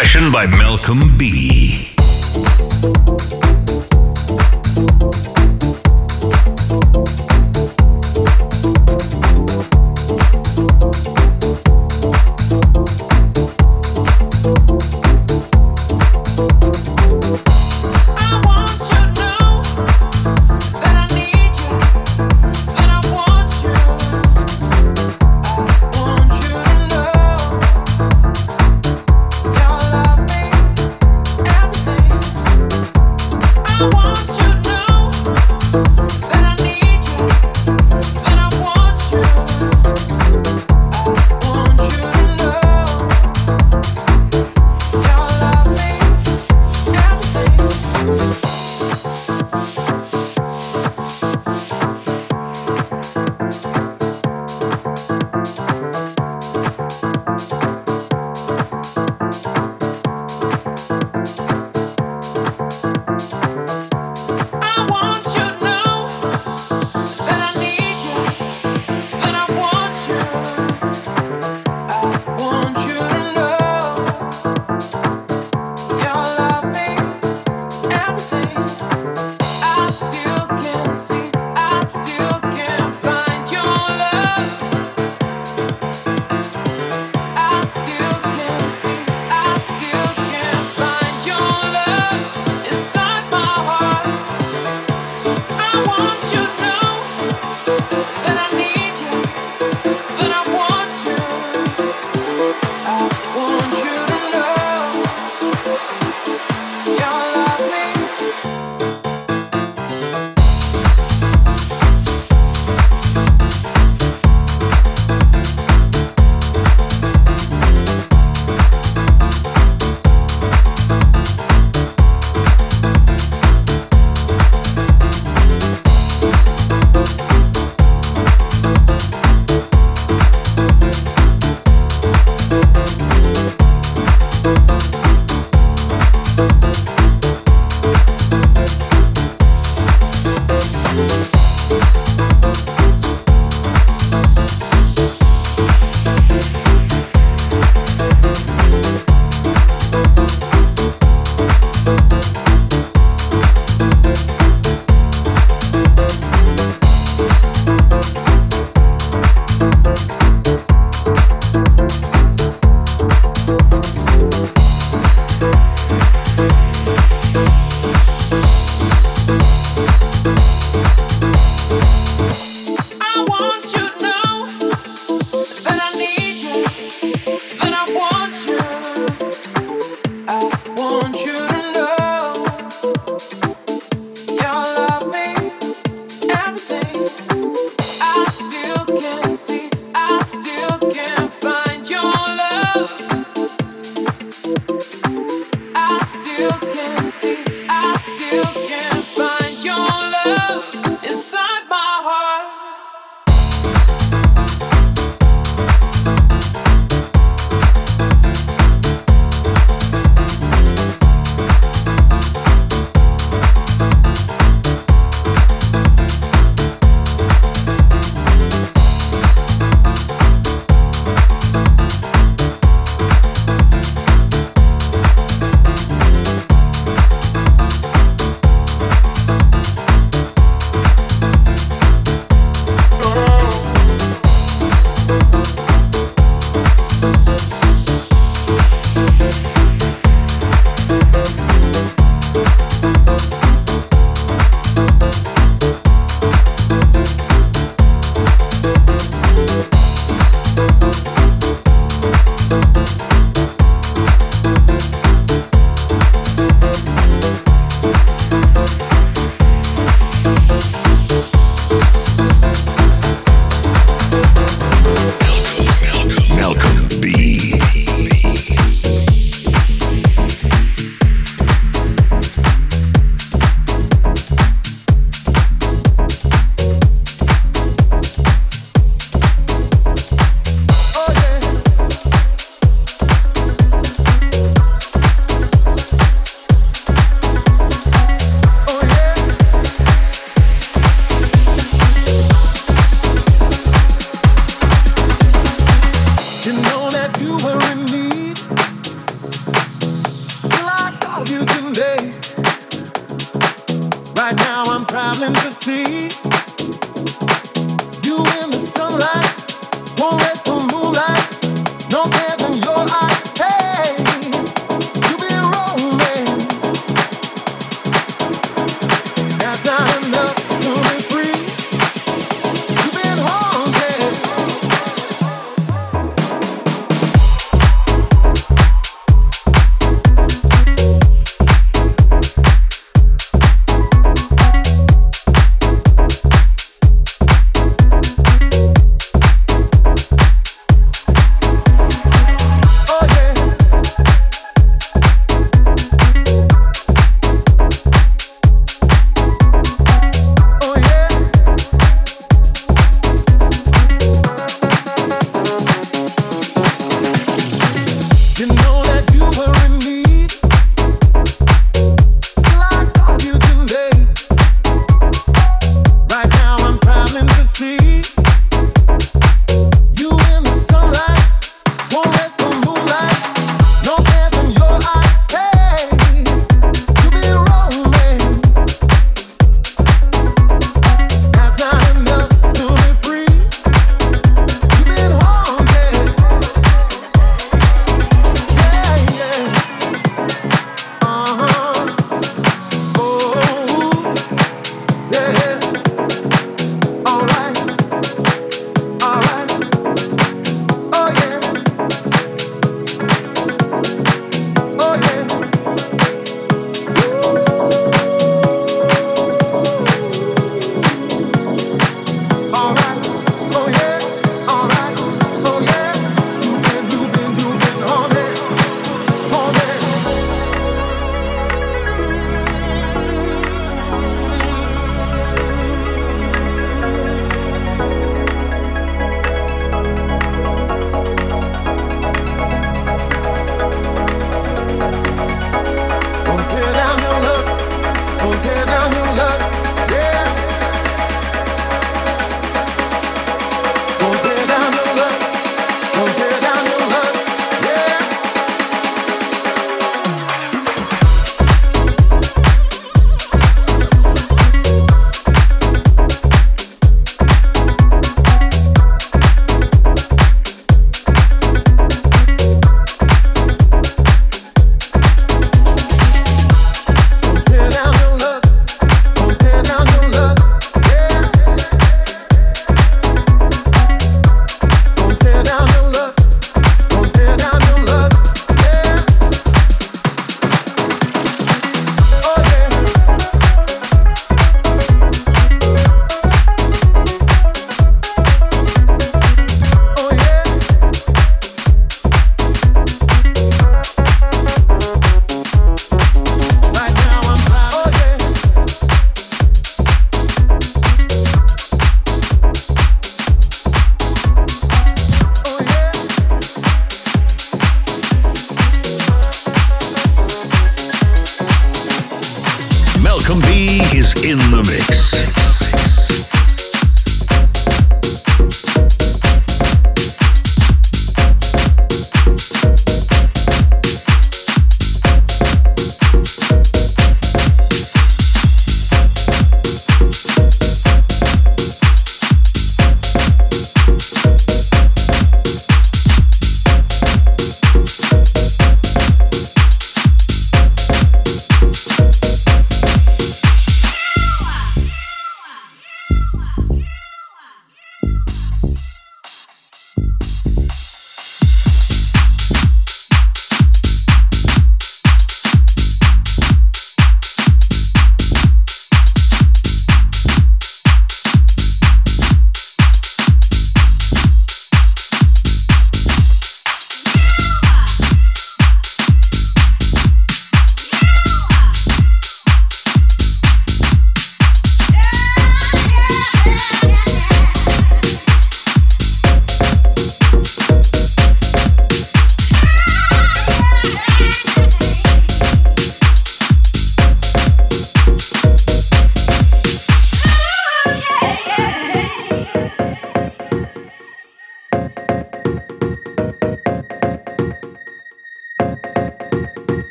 session by Malcolm B.